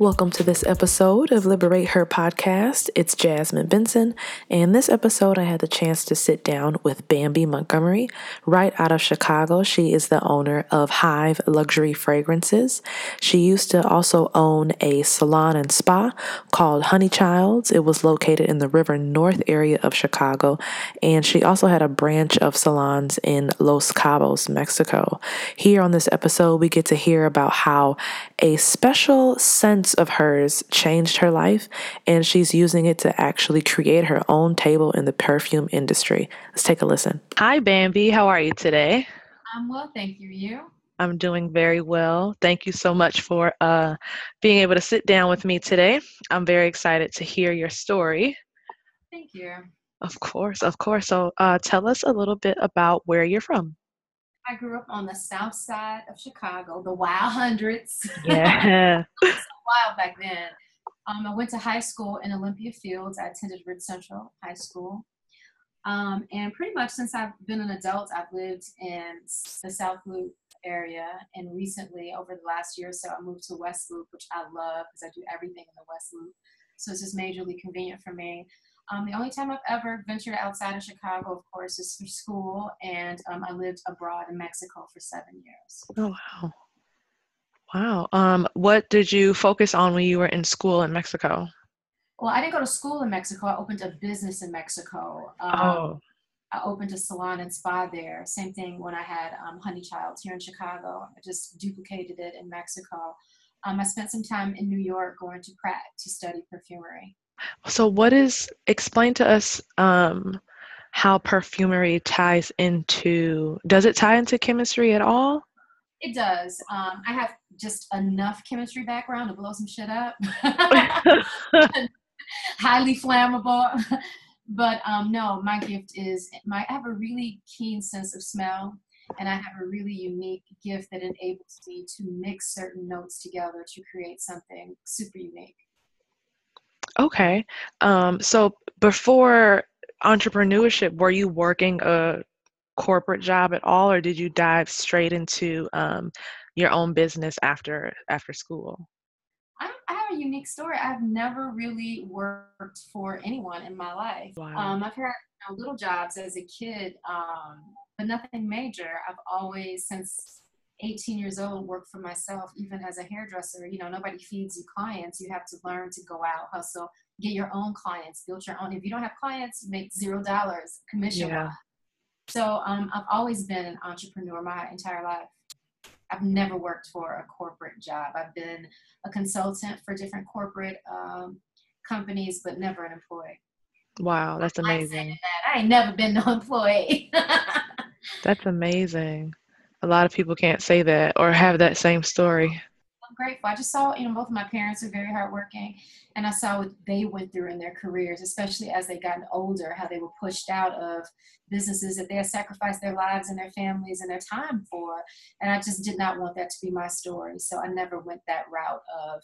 Welcome to this episode of Liberate Her podcast. It's Jasmine Benson, and this episode I had the chance to sit down with Bambi Montgomery right out of Chicago. She is the owner of Hive Luxury Fragrances. She used to also own a salon and spa called Honey Childs. It was located in the River North area of Chicago, and she also had a branch of salons in Los Cabos, Mexico. Here on this episode, we get to hear about how a special sense of hers changed her life, and she's using it to actually create her own table in the perfume industry. Let's take a listen. Hi, Bambi. How are you today? I'm well, thank you. You? I'm doing very well. Thank you so much for uh, being able to sit down with me today. I'm very excited to hear your story. Thank you. Of course, of course. So, uh, tell us a little bit about where you're from. I grew up on the south side of Chicago, the Wild Hundreds. Yeah. wild back then. Um, I went to high school in Olympia Fields. I attended Rich Central High School. Um, and pretty much since I've been an adult, I've lived in the South Loop area. And recently, over the last year or so, I moved to West Loop, which I love because I do everything in the West Loop. So it's just majorly convenient for me. Um, the only time I've ever ventured outside of Chicago, of course, is for school. And um, I lived abroad in Mexico for seven years. Oh, wow. Wow. Um, what did you focus on when you were in school in Mexico? Well, I didn't go to school in Mexico. I opened a business in Mexico. Um, oh. I opened a salon and spa there. Same thing when I had um, Honey Child here in Chicago. I just duplicated it in Mexico. Um, I spent some time in New York going to Pratt to study perfumery. So, what is, explain to us um, how perfumery ties into, does it tie into chemistry at all? It does. Um, I have just enough chemistry background to blow some shit up. Highly flammable. but um, no, my gift is my. I have a really keen sense of smell, and I have a really unique gift that enables me to mix certain notes together to create something super unique. Okay. Um, so before entrepreneurship, were you working a corporate job at all, or did you dive straight into um, your own business after after school? I, I, have a unique story. I've never really worked for anyone in my life. Wow. Um, I've had you know, little jobs as a kid, um, but nothing major. I've always, since 18 years old, work for myself. Even as a hairdresser, you know, nobody feeds you clients. You have to learn to go out, hustle, get your own clients, build your own. If you don't have clients, you make zero dollars commission. Yeah. So um, I've always been an entrepreneur my entire life. I've never worked for a corporate job. I've been a consultant for different corporate um, companies, but never an employee. Wow, that's amazing. That. I ain't never been no employee. that's amazing. A lot of people can't say that or have that same story I'm grateful. I just saw, you know, both of my parents are very hardworking, and I saw what they went through in their careers, especially as they gotten older, how they were pushed out of businesses that they had sacrificed their lives and their families and their time for. And I just did not want that to be my story. So I never went that route of,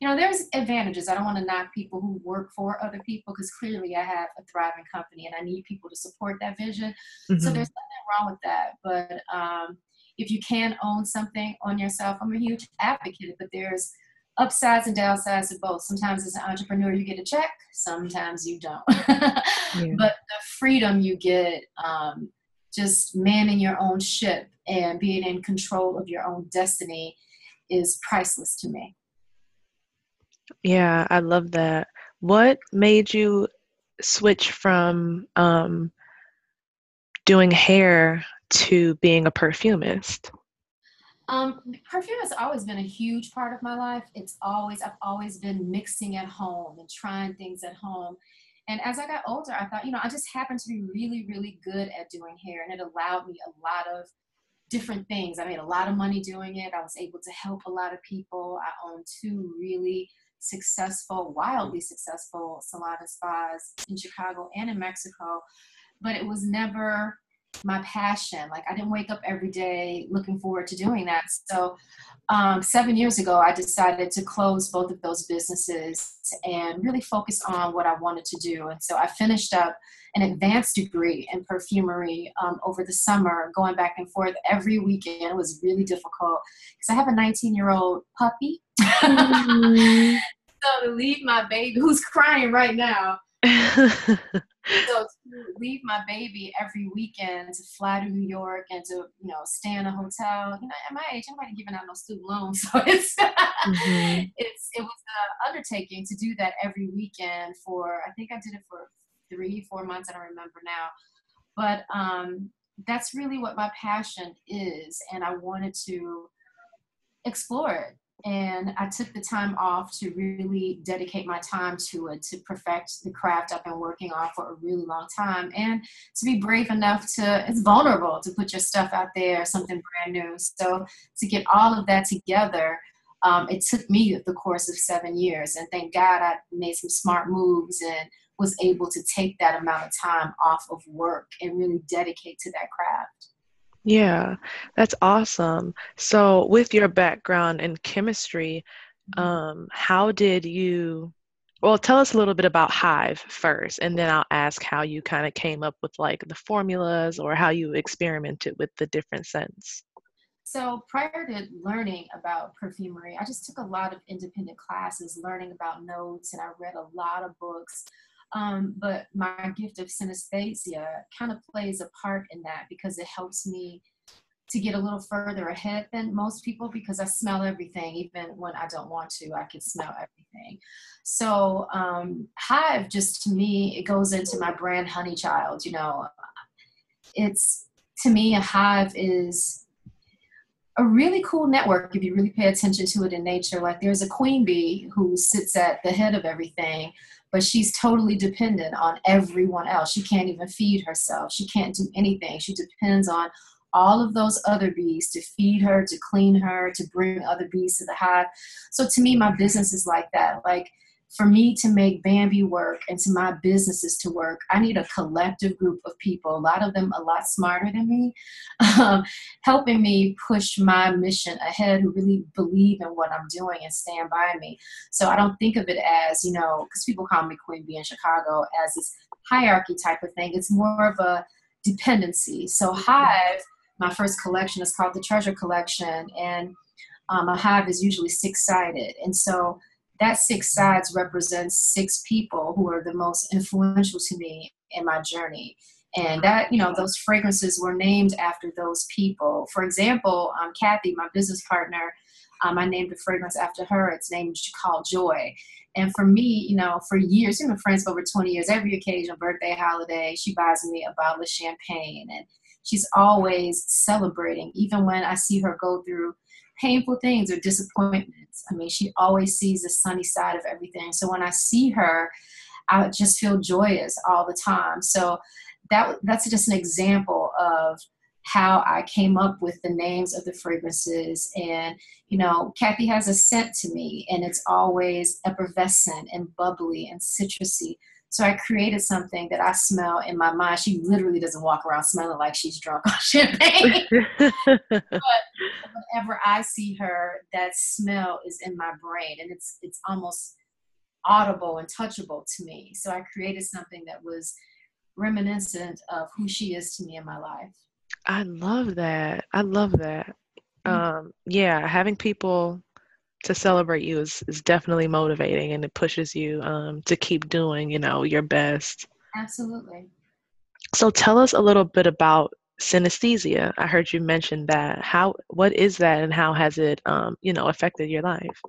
you know, there's advantages. I don't want to knock people who work for other people because clearly I have a thriving company and I need people to support that vision. Mm-hmm. So there's nothing wrong with that. But um, if you can own something on yourself, I'm a huge advocate, but there's upsides and downsides to both. Sometimes as an entrepreneur, you get a check, sometimes you don't. yeah. But the freedom you get, um, just manning your own ship and being in control of your own destiny is priceless to me. Yeah, I love that. What made you switch from um, doing hair to being a perfumist? Um, perfume has always been a huge part of my life. It's always, I've always been mixing at home and trying things at home. And as I got older, I thought, you know, I just happened to be really, really good at doing hair, and it allowed me a lot of different things. I made a lot of money doing it. I was able to help a lot of people. I own two really successful, wildly successful salon spas in Chicago and in Mexico, but it was never my passion. Like I didn't wake up every day looking forward to doing that. So um, seven years ago, I decided to close both of those businesses and really focus on what I wanted to do. And so I finished up an advanced degree in perfumery um, over the summer, going back and forth every weekend. It was really difficult because I have a 19 year old puppy Mm. so to leave my baby, who's crying right now, so to leave my baby every weekend to fly to New York and to you know stay in a hotel. You know, at my age, I'm not giving out no student loans, so it's mm-hmm. it's it was an undertaking to do that every weekend for. I think I did it for three, four months. I don't remember now, but um, that's really what my passion is, and I wanted to explore it and I took the time off to really dedicate my time to it, to perfect the craft I've been working on for a really long time, and to be brave enough to, it's vulnerable to put your stuff out there, something brand new. So to get all of that together, um, it took me the course of seven years, and thank God I made some smart moves and was able to take that amount of time off of work and really dedicate to that craft. Yeah, that's awesome. So, with your background in chemistry, mm-hmm. um, how did you? Well, tell us a little bit about Hive first, and then I'll ask how you kind of came up with like the formulas or how you experimented with the different scents. So, prior to learning about perfumery, I just took a lot of independent classes learning about notes, and I read a lot of books um, but my gift of synesthesia kind of plays a part in that because it helps me to get a little further ahead than most people because I smell everything, even when I don't want to, I can smell everything. So, um, Hive just to me, it goes into my brand Honey Child. You know, it's to me, a hive is a really cool network if you really pay attention to it in nature. Like, there's a queen bee who sits at the head of everything, but she's totally dependent on everyone else. She can't even feed herself. She can't do anything. She depends on all of those other bees to feed her, to clean her, to bring other bees to the hive. So to me, my business is like that. Like for me to make Bambi work and to my businesses to work, I need a collective group of people, a lot of them a lot smarter than me, um, helping me push my mission ahead, who really believe in what I'm doing and stand by me. So I don't think of it as, you know, because people call me Queen Bee in Chicago, as this hierarchy type of thing. It's more of a dependency. So Hive, my first collection is called the Treasure Collection, and um, a hive is usually six sided. And so that six sides represents six people who are the most influential to me in my journey. And that you know those fragrances were named after those people. For example um, kathy my business partner um, i named a fragrance after her. It's named called joy. And for me you know for years we've been friends for over 20 years. Every occasion birthday holiday she buys me a bottle of champagne. And she's always celebrating even when i see her go through painful things or disappointments. I mean, she always sees the sunny side of everything. So when I see her, I just feel joyous all the time. So that that's just an example of how I came up with the names of the fragrances. And, you know, Kathy has a scent to me, and it's always effervescent and bubbly and citrusy. So I created something that I smell in my mind. She literally doesn't walk around smelling like she's drunk on champagne. but whenever I see her, that smell is in my brain and it's it's almost audible and touchable to me. So I created something that was reminiscent of who she is to me in my life. I love that. I love that. Mm-hmm. Um, yeah, having people to celebrate you is, is definitely motivating and it pushes you um, to keep doing you know your best. Absolutely. So tell us a little bit about synesthesia. I heard you mention that. How what is that and how has it um, you know affected your life?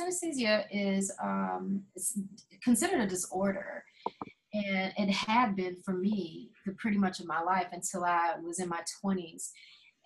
Synesthesia is um, it's considered a disorder and it had been for me for pretty much of my life until i was in my 20s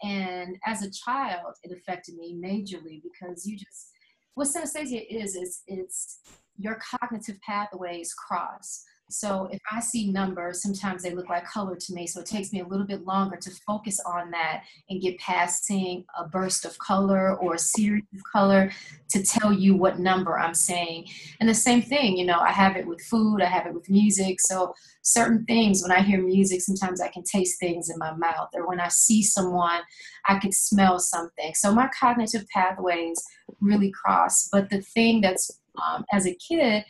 and as a child, it affected me majorly because you just, what synesthesia is, is it's your cognitive pathways cross. So if I see numbers, sometimes they look like color to me. So it takes me a little bit longer to focus on that and get past seeing a burst of color or a series of color to tell you what number I'm saying. And the same thing, you know, I have it with food, I have it with music. So certain things, when I hear music, sometimes I can taste things in my mouth. Or when I see someone, I could smell something. So my cognitive pathways really cross. But the thing that's um, as a kid,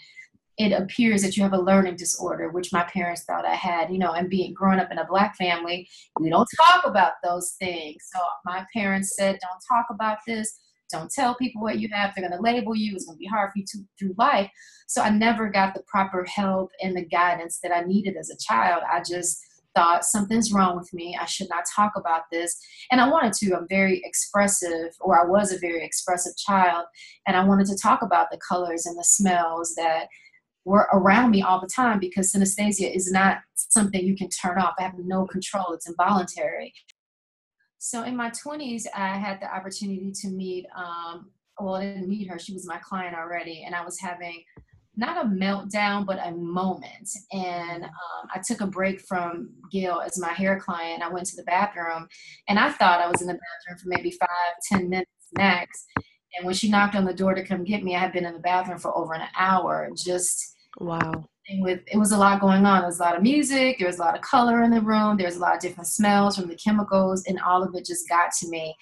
it appears that you have a learning disorder, which my parents thought I had, you know, and being growing up in a black family, we don't talk about those things. So my parents said, don't talk about this. don't tell people what you have. They're going to label you. It's going to be hard for you to through life. So I never got the proper help and the guidance that I needed as a child. I just thought something's wrong with me. I should not talk about this. And I wanted to. I'm very expressive, or I was a very expressive child. And I wanted to talk about the colors and the smells that were around me all the time because synesthesia is not something you can turn off. I have no control, it's involuntary. So in my 20s, I had the opportunity to meet, um, well, I didn't meet her, she was my client already, and I was having not a meltdown, but a moment. And um, I took a break from Gail as my hair client. I went to the bathroom, and I thought I was in the bathroom for maybe five, ten minutes max. And when she knocked on the door to come get me, I had been in the bathroom for over an hour, just Wow. With it was a lot going on. There was a lot of music. There was a lot of color in the room. There was a lot of different smells from the chemicals, and all of it just got to me.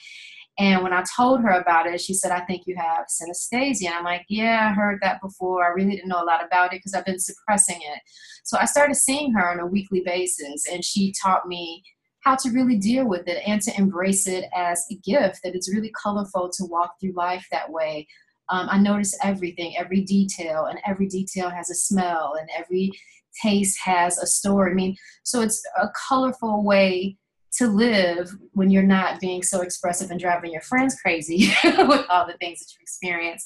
And when I told her about it, she said, I think you have synesthesia. I'm like, yeah, I heard that before. I really didn't know a lot about it because I've been suppressing it. So I started seeing her on a weekly basis, and she taught me how to really deal with it and to embrace it as a gift, that it's really colorful to walk through life that way um, I notice everything, every detail, and every detail has a smell, and every taste has a story. I mean, so it's a colorful way to live when you're not being so expressive and driving your friends crazy with all the things that you experience.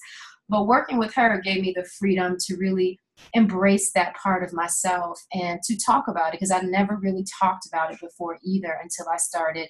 But working with her gave me the freedom to really embrace that part of myself and to talk about it because I never really talked about it before either until I started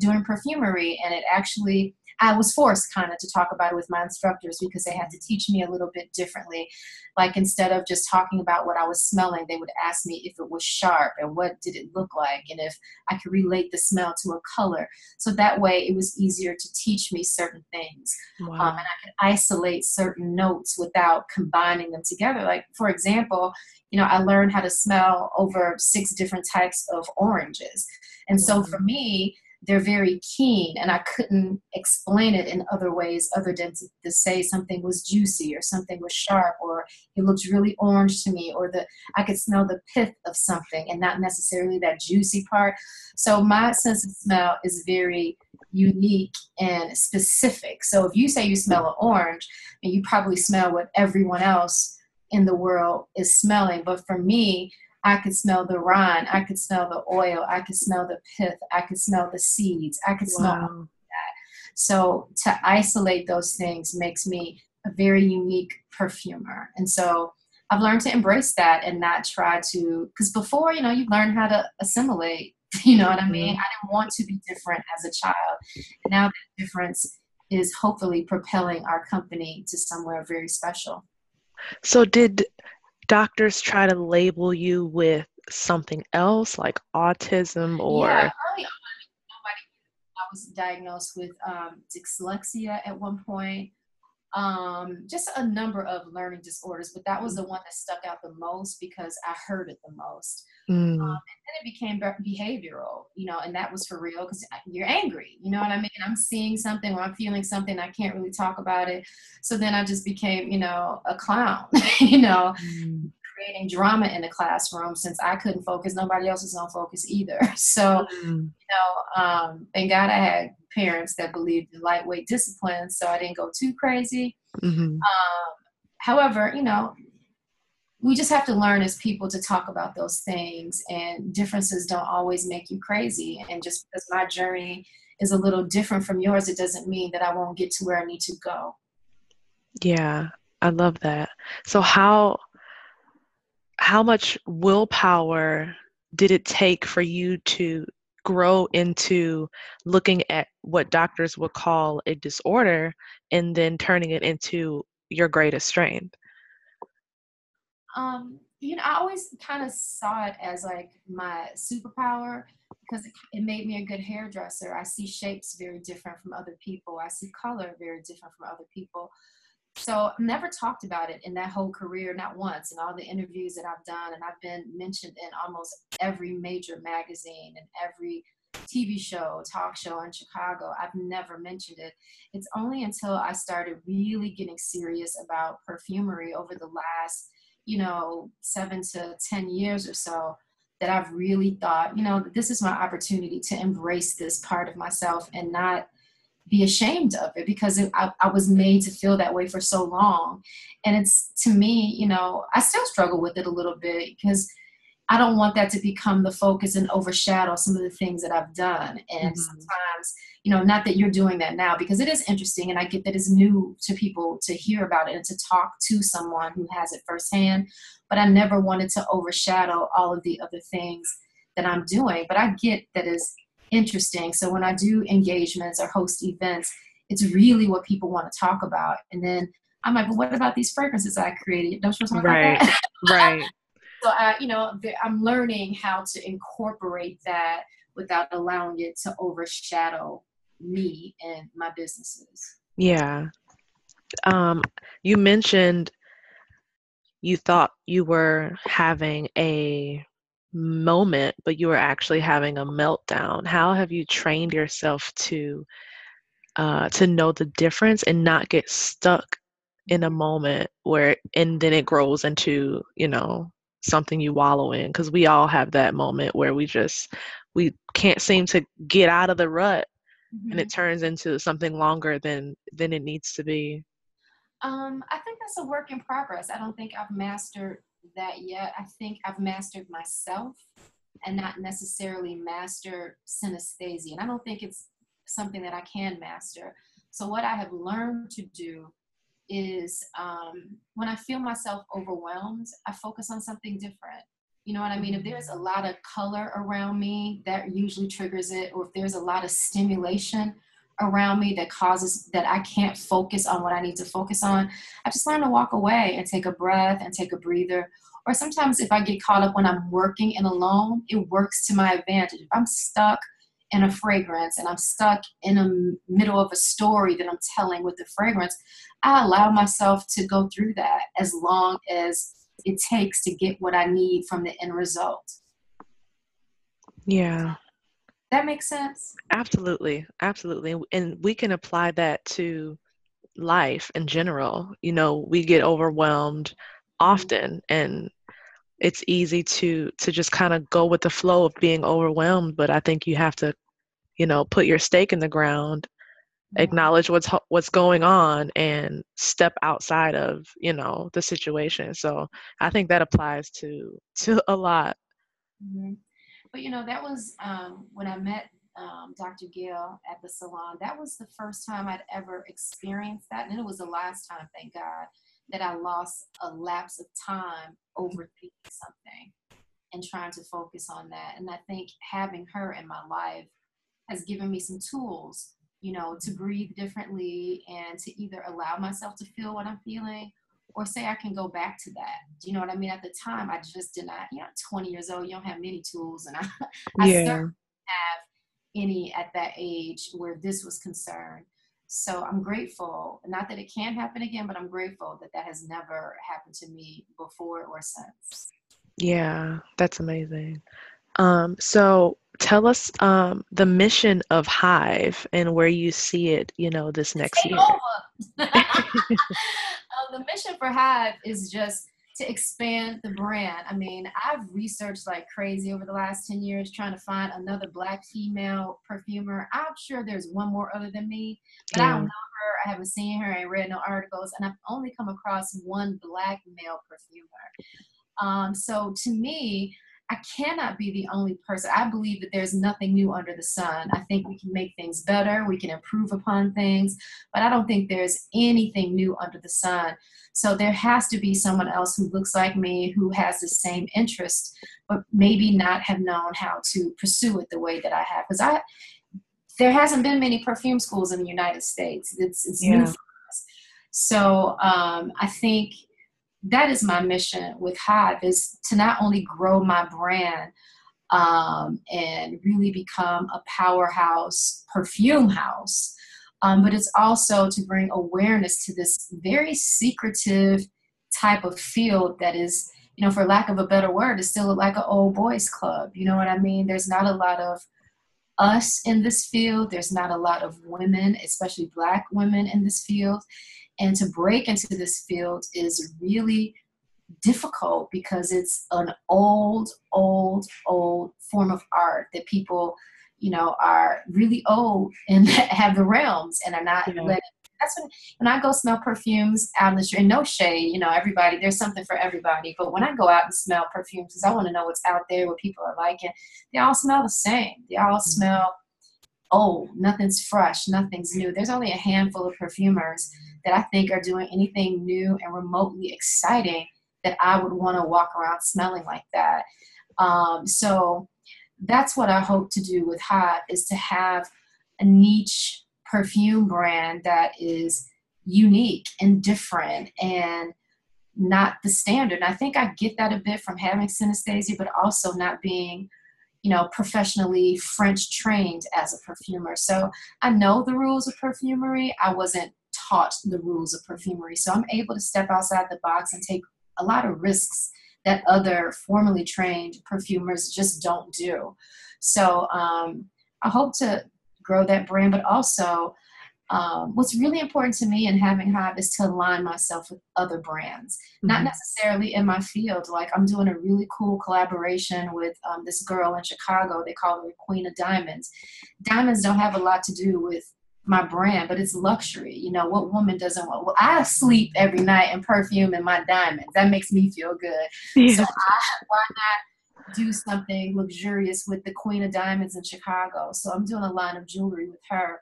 doing perfumery. And it actually I was forced kind of to talk about it with my instructors because they had to teach me a little bit differently. Like instead of just talking about what I was smelling, they would ask me if it was sharp and what did it look like and if I could relate the smell to a color. So that way it was easier to teach me certain things. Wow. Um, and I could isolate certain notes without combining them together. Like, for example, you know, I learned how to smell over six different types of oranges. And so for me, they're very keen and i couldn't explain it in other ways other than to, to, say something was juicy or something was sharp or it looked really orange to me or the i could smell the pith of something and not necessarily that juicy part. So my sense of smell is very unique and specific. So if you say you smell an orange and you probably smell what everyone else in the world is smelling. But for me I could smell the rind, I could smell the oil, I could smell the pith, I could smell the seeds, I could smell wow. that. So to isolate those things makes me a very unique perfumer. And so I've learned to embrace that and not try to, because before, you know, you learn how to assimilate, you know what I mean? Mm-hmm. I didn't want to be different as a child. And now the difference is hopefully propelling our company to somewhere very special. So did doctors try to label you with something else like autism or yeah, early on, nobody, I was diagnosed with um, dyslexia at one point um, just a number of learning disorders, but that was the one that stuck out the most because I heard it the most. Mm. Um, and then it became behavioral, you know, and that was for real because you're angry, you know what I mean? I'm seeing something or I'm feeling something, I can't really talk about it. So then I just became, you know, a clown, you know, mm creating drama in the classroom since I couldn't focus, nobody else was on focus either. So, mm-hmm. you know, um, thank God I had parents that believed in lightweight discipline, so I didn't go too crazy. Mm-hmm. Um, however, you know, we just have to learn as people to talk about those things, and differences don't always make you crazy. And just because my journey is a little different from yours, it doesn't mean that I won't get to where I need to go. Yeah, I love that. So, how how much willpower did it take for you to grow into looking at what doctors would call a disorder and then turning it into your greatest strength? Um, you know, I always kind of saw it as like my superpower because it, it, made me a good hairdresser. I see shapes very different from other people. I see color very different from other people. So I've never talked about it in that whole career, not once. In all the interviews that I've done, and I've been mentioned in almost every major magazine and every TV show, talk show in Chicago. I've never mentioned it. It's only until I started really getting serious about perfumery over the last, you know, seven to 10 years or so that I've really thought, you know, this is my opportunity to embrace this part of myself and not be ashamed of it because it, I, I was made to feel that way for so long. And it's to me, you know, I still struggle with it a little bit because I don't want that to become the focus and overshadow some of the things that I've done. And mm-hmm. sometimes, you know, not that you're doing that now because it is interesting and I get that it's new to people to hear about it and to talk to someone who has it firsthand. But I never wanted to overshadow all of the other things that I'm doing. But I get that is interesting. So when I do engagements or host events, it's really what people want to talk about. And then I'm like, well, what about these fragrances I created? Don't you want to talk right. about that? right so I, you know, I'm learning how to incorporate that without allowing it to overshadow me and my businesses. Yeah. Um, you mentioned you thought you were having a moment, but you were actually having a meltdown. How have you trained yourself to uh, to know the difference and not get stuck in a moment where and then it grows into you know something you wallow in because we all have that moment where we just we can't seem to get out of the rut mm-hmm. and it mm-hmm. turns into something longer than than it needs to be um i think that's a work in progress i don't think i've mastered that yet i think i've mastered myself and not necessarily master synesthesia and i don't think it's something that i can master so what i have learned to do is um, when I feel myself overwhelmed, I focus on something different. You know what I mean? If there's a lot of color around me, that usually triggers it. Or if there's a lot of stimulation around me that causes that I can't focus on what I need to focus on, I just learn to walk away and take a breath and take a breather. Or sometimes if I get caught up when I'm working and alone, it works to my advantage. If I'm stuck in a fragrance and I'm stuck in the middle of a story that I'm telling with the fragrance, I allow myself to go through that as long as it takes to get what I need from the end result. Yeah. That makes sense? Absolutely. Absolutely. And we can apply that to life in general. You know, we get overwhelmed often and it's easy to to just kind of go with the flow of being overwhelmed but i think you have to you know put your stake in the ground acknowledge what's what's going on and step outside of you know the situation so i think that applies to to a lot mm-hmm. But you know that was um, when i met um, dr gill at the salon that was the first time i'd ever experienced that and it was the last time thank god that I lost a lapse of time overthinking something and trying to focus on that. And I think having her in my life has given me some tools, you know, to breathe differently and to either allow myself to feel what I'm feeling or say I can go back to that. Do you know what I mean? At the time, I just did not, you know, 20 years old, you don't have many tools. And I, I yeah. certainly have any at that age where this was concerned. So I'm grateful, not that it can happen again, but I'm grateful that that has never happened to me before or since. Yeah, that's amazing. Um, so tell us um, the mission of Hive and where you see it, you know, this next year. um, the mission for Hive is just to expand the brand. I mean, I've researched like crazy over the last 10 years trying to find another black female perfumer. I'm sure there's one more other than me, but yeah. I don't know her. I haven't seen her. I read no articles, and I've only come across one black male perfumer. Um, so to me, I cannot be the only person. I believe that there's nothing new under the sun. I think we can make things better, we can improve upon things, but I don't think there's anything new under the sun. So there has to be someone else who looks like me, who has the same interest, but maybe not have known how to pursue it the way that I have. Because I, there hasn't been many perfume schools in the United States. It's, it's yeah. new for us. So um, I think that is my mission with Hive is to not only grow my brand um, and really become a powerhouse perfume house, um, but it's also to bring awareness to this very secretive type of field that is, you know, for lack of a better word, is still like an old boys club. You know what I mean? There's not a lot of us in this field. There's not a lot of women, especially black women in this field. And to break into this field is really difficult because it's an old, old, old form of art that people, you know, are really old and have the realms and are not yeah. letting that's when when I go smell perfumes out in the street. No shade, you know, everybody. There's something for everybody. But when I go out and smell perfumes, because I want to know what's out there, what people are liking. They all smell the same. They all mm-hmm. smell old. Nothing's fresh. Nothing's new. There's only a handful of perfumers that I think are doing anything new and remotely exciting that I would want to walk around smelling like that. Um, so that's what I hope to do with Hive is to have a niche perfume brand that is unique and different and not the standard. And I think I get that a bit from having synesthesia, but also not being, you know, professionally French trained as a perfumer. So I know the rules of perfumery. I wasn't taught the rules of perfumery. So I'm able to step outside the box and take a lot of risks that other formally trained perfumers just don't do. So um, I hope to grow that brand, but also um, what's really important to me in having Hive is to align myself with other brands, mm-hmm. not necessarily in my field. Like I'm doing a really cool collaboration with um, this girl in Chicago. They call her Queen of Diamonds. Diamonds don't have a lot to do with my brand, but it's luxury. You know, what woman doesn't want? Well, I sleep every night in perfume and my diamonds. That makes me feel good. Yeah. So I, why not do something luxurious with the Queen of Diamonds in Chicago? So I'm doing a line of jewelry with her.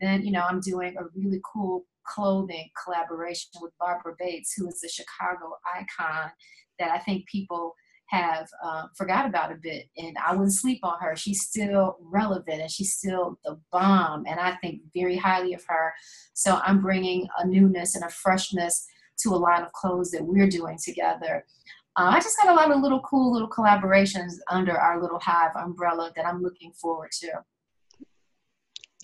Then, you know, I'm doing a really cool clothing collaboration with Barbara Bates, who is a Chicago icon that I think people have uh, forgot about a bit and i wouldn't sleep on her. She's still relevant and she's still the bomb and i think very highly of her. So i'm bringing a newness and a freshness to a line of clothes that we're doing together. Uh, i just got a lot of little cool little collaborations under our little hive umbrella that i'm looking forward to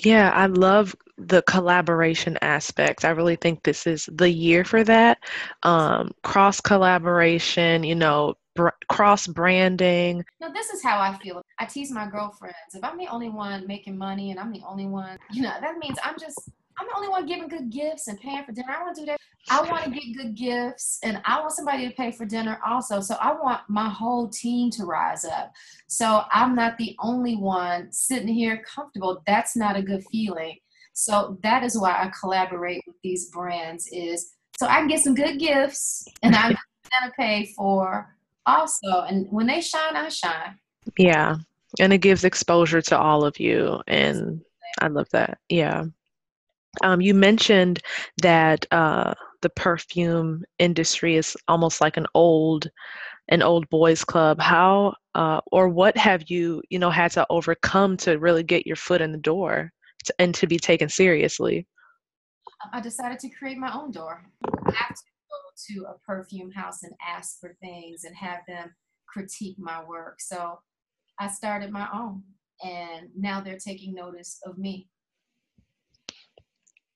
yeah, I love the collaboration aspect. I really think this is the year for that. Um, cross collaboration, you know, br- cross branding. No, this is how I feel. I tease my girlfriends. If I'm the only one making money and I'm the only one, you know, that means I'm just I'm the only one giving good gifts and paying for dinner. I want to do that. I want to get good gifts and I want somebody to pay for dinner also. So I want my whole team to rise up. So I'm not the only one sitting here comfortable. That's not a good feeling. So that is why I collaborate with these brands is so I can get some good gifts and I'm gonna pay for also. And when they shine, I shine. Yeah. And it gives exposure to all of you. And I love that. Yeah. Um, you mentioned that uh, the perfume industry is almost like an old an old boys club. How uh, or what have you you know had to overcome to really get your foot in the door to, and to be taken seriously? I decided to create my own door. I have to go to a perfume house and ask for things and have them critique my work. So i started my own and now they're taking notice of me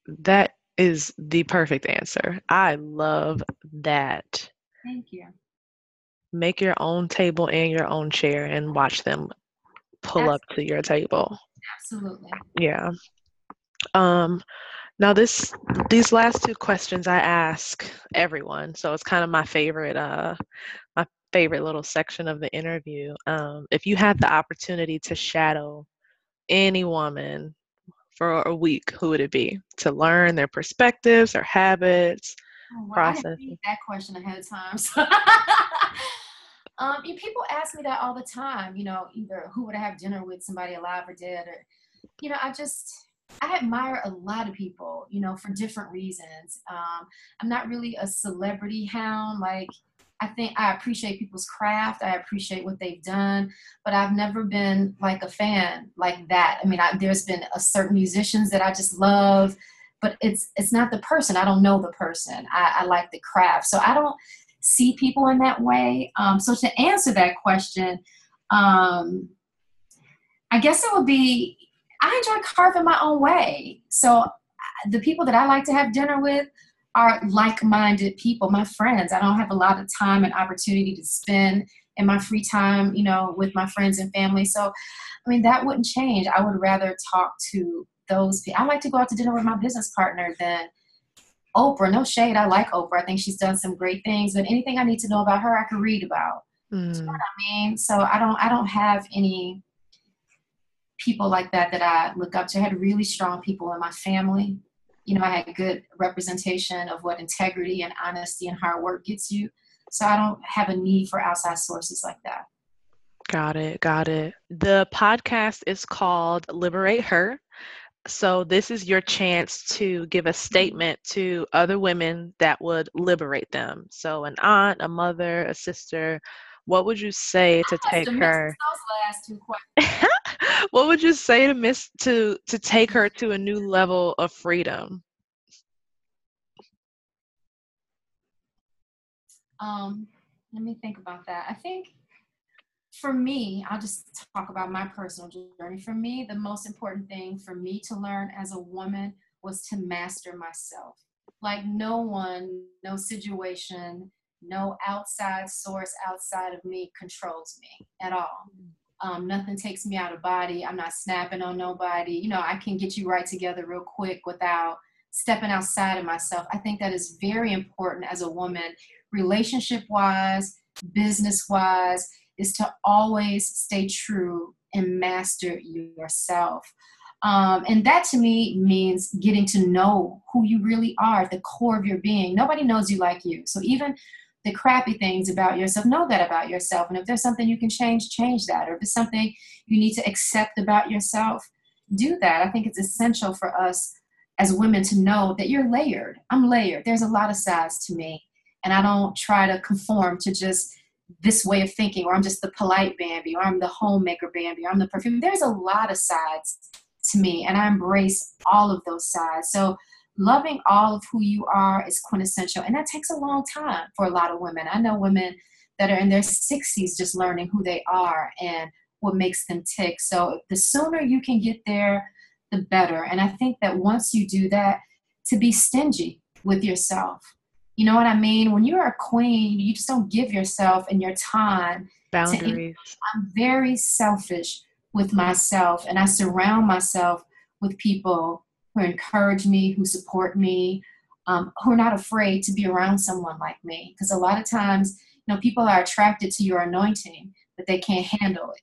that is the perfect answer. I love that. Thank you. Make your own table and your own chair and watch them pull Absolutely. up to your table. Absolutely. Yeah. Um now this these last two questions I ask everyone. So it's kind of my favorite uh my favorite little section of the interview. Um if you had the opportunity to shadow any woman for a week, who would it be? To learn their perspectives, or habits, oh, well, process. That question ahead of time. So um, people ask me that all the time. You know, either who would I have dinner with, somebody alive or dead, or you know, I just I admire a lot of people. You know, for different reasons. Um, I'm not really a celebrity hound, like I think I appreciate people's craft. I appreciate what they've done, but I've never been like a fan like that. I mean, I, there's been a certain musicians that I just love, but it's it's not the person. I don't know the person. I, I like the craft, so I don't see people in that way. Um, so to answer that question, um, I guess it would be I enjoy carving my own way. So uh, the people that I like to have dinner with are like-minded people, my friends. I don't have a lot of time and opportunity to spend in my free time, you know, with my friends and family. So, I mean, that wouldn't change. I would rather talk to those people. I like to go out to dinner with my business partner than Oprah. No shade. I like Oprah. I think she's done some great things. But anything I need to know about her, I can read about. Mm. You know what I mean? So I don't. I don't have any people like that that I look up to. I had really strong people in my family. You know, I had a good representation of what integrity and honesty and hard work gets you. So I don't have a need for outside sources like that. Got it. Got it. The podcast is called Liberate Her. So, this is your chance to give a statement to other women that would liberate them. So, an aunt, a mother, a sister, what would you say to take her? what would you say to miss to to take her to a new level of freedom? Um, let me think about that. I think for me, I'll just talk about my personal journey. For me, the most important thing for me to learn as a woman was to master myself. Like no one, no situation, no outside source outside of me controls me at all. Um, nothing takes me out of body. I'm not snapping on nobody. You know, I can get you right together real quick without stepping outside of myself. I think that is very important as a woman, relationship wise, business wise is to always stay true and master yourself. Um, and that to me means getting to know who you really are the core of your being. Nobody knows you like you. So even the crappy things about yourself, know that about yourself. And if there's something you can change, change that. Or if it's something you need to accept about yourself, do that. I think it's essential for us as women to know that you're layered. I'm layered. There's a lot of sides to me. And I don't try to conform to just this way of thinking, or I'm just the polite Bambi, or I'm the homemaker Bambi, or I'm the perfume. There's a lot of sides to me, and I embrace all of those sides. So, loving all of who you are is quintessential, and that takes a long time for a lot of women. I know women that are in their 60s just learning who they are and what makes them tick. So, the sooner you can get there, the better. And I think that once you do that, to be stingy with yourself you know what I mean? When you're a queen, you just don't give yourself and your time. Boundaries. To, I'm very selfish with myself, and I surround myself with people who encourage me, who support me, um, who are not afraid to be around someone like me. Because a lot of times, you know, people are attracted to your anointing, but they can't handle it.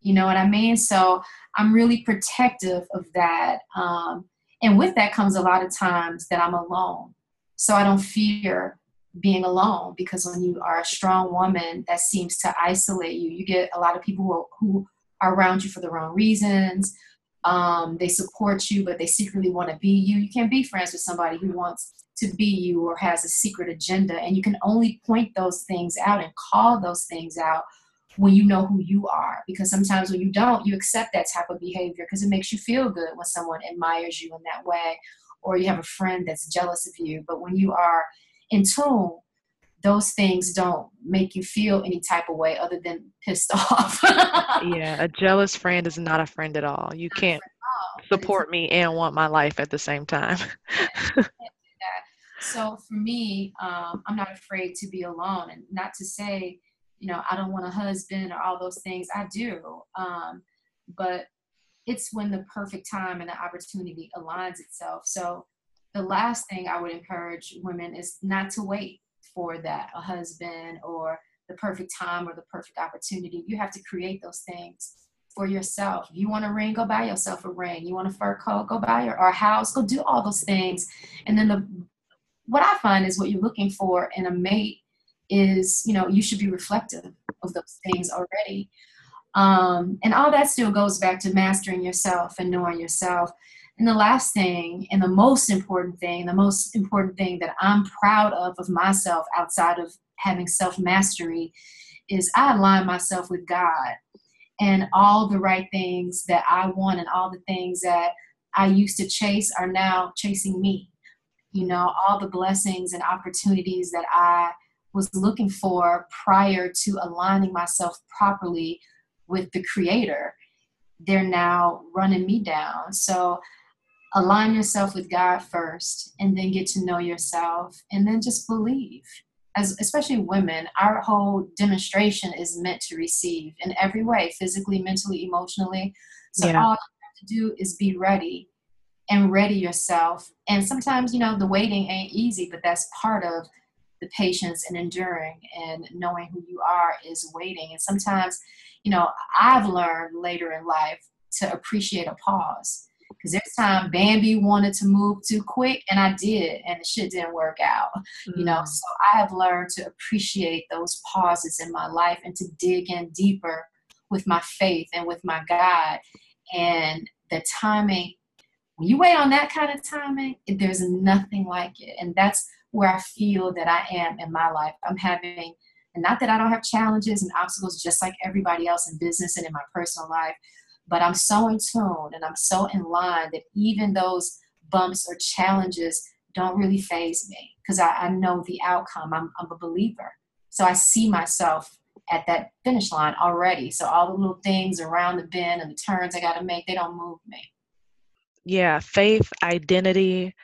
You know what I mean? So I'm really protective of that. Um, and with that comes a lot of times that I'm alone so I don't fear being alone because when you are a strong woman, that seems to isolate you. You get a lot of people who who are around you for the wrong reasons. Um, they support you, but they secretly want to be you. You can't be friends with somebody who wants to be you or has a secret agenda. And you can only point those things out and call those things out when you know who you are. Because sometimes when you don't, you accept that type of behavior because it makes you feel good when someone admires you in that way or you have a friend that's jealous of you. But when you are in tune, those things don't make you feel any type of way other than pissed off. yeah, a jealous friend is not a friend at all. You not can't support me and want my life at the same time. so for me, um, I'm not afraid to be alone, and not to say, you know, I don't want a husband or all those things. I do, um, but it's when the perfect time and the opportunity aligns itself. So the last thing I would encourage women is not to wait for that a husband or the perfect time or the perfect opportunity. You have to create those things for yourself. If you want a ring, go buy yourself a ring. You want a fur coat, go buy your or a house, go do all those things. And then the what I find is what you're looking for in a mate is, you know, you should be reflective of those things already. Um, and all that still goes back to mastering yourself and knowing yourself. And the last thing, and the most important thing, the most important thing that I'm proud of of myself outside of having self mastery is I align myself with God and all the right things that I want and all the things that I used to chase are now chasing me. You know, all the blessings and opportunities that I was looking for prior to aligning myself properly with the creator, they're now running me down. So align yourself with God first and then get to know yourself and then just believe. As especially women, our whole demonstration is meant to receive in every way, physically, mentally, emotionally. So yeah. all you have to do is be ready and ready yourself. And sometimes, you know, the waiting ain't easy, but that's part of the patience and enduring and knowing who you are is waiting. And sometimes you know, I've learned later in life to appreciate a pause. Because there's time Bambi wanted to move too quick, and I did, and the shit didn't work out. Mm. You know, mm. so I have learned to appreciate those pauses in my life and to dig in deeper with my faith and with my God. And the timing, when you wait on that kind of timing, there's nothing like it. And that's where I feel that I am in my life. I'm having, and not that I don't have challenges and obstacles just like everybody else in business and in my personal life, but I'm so in tune and I'm so in line that even those bumps or challenges don't really faze me because I, I, know the outcome. I'm, I'm a believer. So I see myself at that finish line already. So all the little things around the bend and the turns I got to make, they don't move me. Yeah, faith, identity,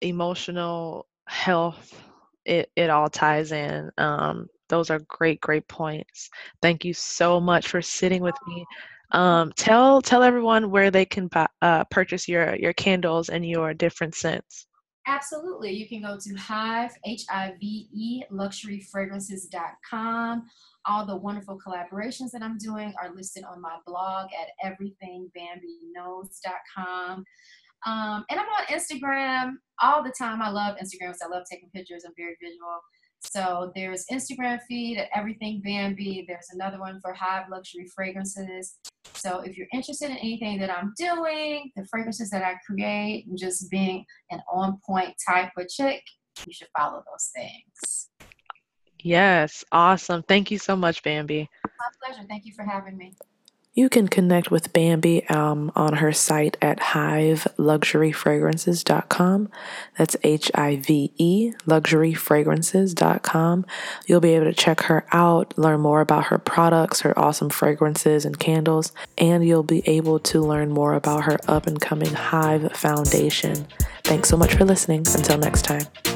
emotional health, it, it all ties in. Um, those are great, great points. Thank you so much for sitting with me. Um, tell tell everyone where they can buy, uh, purchase your your candles and your different scents. Absolutely. You can go to Hive, H I V E, luxuryfragrances.com. All the wonderful collaborations that I'm doing are listed on my blog at everythingbambiknows.com. Um, and I'm on Instagram all the time. I love Instagram because I love taking pictures. I'm very visual. So there's Instagram feed at Everything Bambi. There's another one for Hive Luxury Fragrances. So if you're interested in anything that I'm doing, the fragrances that I create, and just being an on point type of chick, you should follow those things. Yes, awesome. Thank you so much, Bambi. My pleasure. Thank you for having me. You can connect with Bambi um, on her site at hiveluxuryfragrances.com. That's H I V E, luxuryfragrances.com. You'll be able to check her out, learn more about her products, her awesome fragrances and candles, and you'll be able to learn more about her up and coming Hive Foundation. Thanks so much for listening. Until next time.